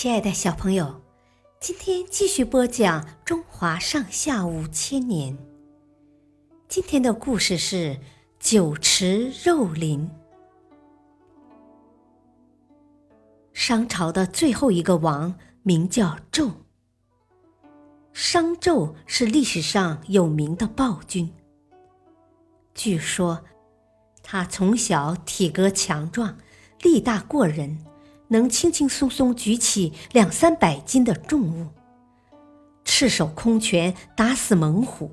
亲爱的小朋友，今天继续播讲《中华上下五千年》。今天的故事是酒池肉林。商朝的最后一个王名叫纣。商纣是历史上有名的暴君。据说，他从小体格强壮，力大过人。能轻轻松松举起两三百斤的重物，赤手空拳打死猛虎。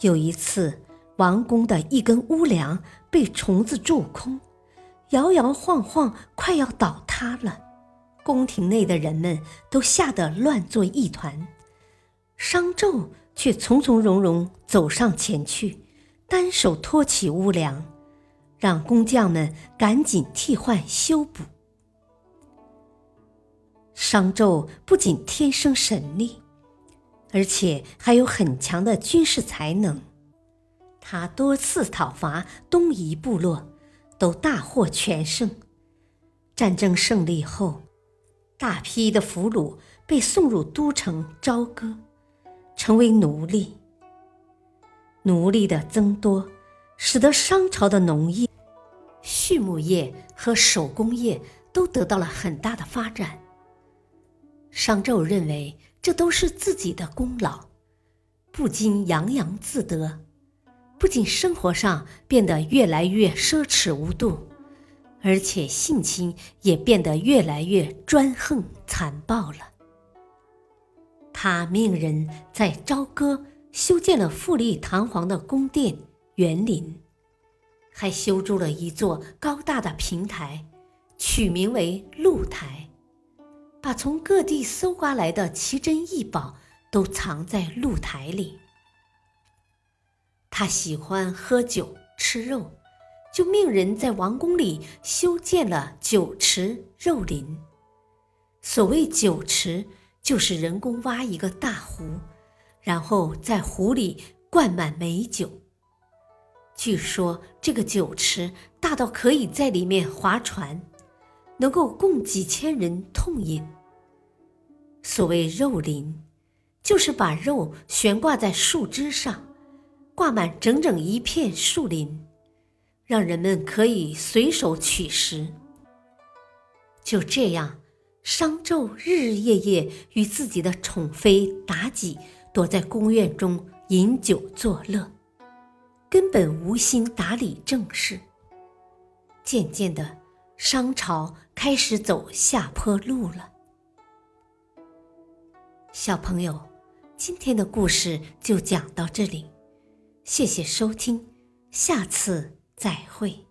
有一次，王宫的一根屋梁被虫子蛀空，摇摇晃晃，快要倒塌了。宫廷内的人们都吓得乱作一团，商纣却从从容容走上前去，单手托起屋梁。让工匠们赶紧替换修补。商纣不仅天生神力，而且还有很强的军事才能。他多次讨伐东夷部落，都大获全胜。战争胜利后，大批的俘虏被送入都城朝歌，成为奴隶。奴隶的增多，使得商朝的农业。畜牧业和手工业都得到了很大的发展。商纣认为这都是自己的功劳，不禁洋洋自得，不仅生活上变得越来越奢侈无度，而且性情也变得越来越专横残暴了。他命人在朝歌修建了富丽堂皇的宫殿园林。还修筑了一座高大的平台，取名为露台，把从各地搜刮来的奇珍异宝都藏在露台里。他喜欢喝酒吃肉，就命人在王宫里修建了酒池肉林。所谓酒池，就是人工挖一个大湖，然后在湖里灌满美酒。据说这个酒池大到可以在里面划船，能够供几千人痛饮。所谓肉林，就是把肉悬挂在树枝上，挂满整整一片树林，让人们可以随手取食。就这样，商纣日日夜夜与自己的宠妃妲己躲在宫院中饮酒作乐。本无心打理政事。渐渐的，商朝开始走下坡路了。小朋友，今天的故事就讲到这里，谢谢收听，下次再会。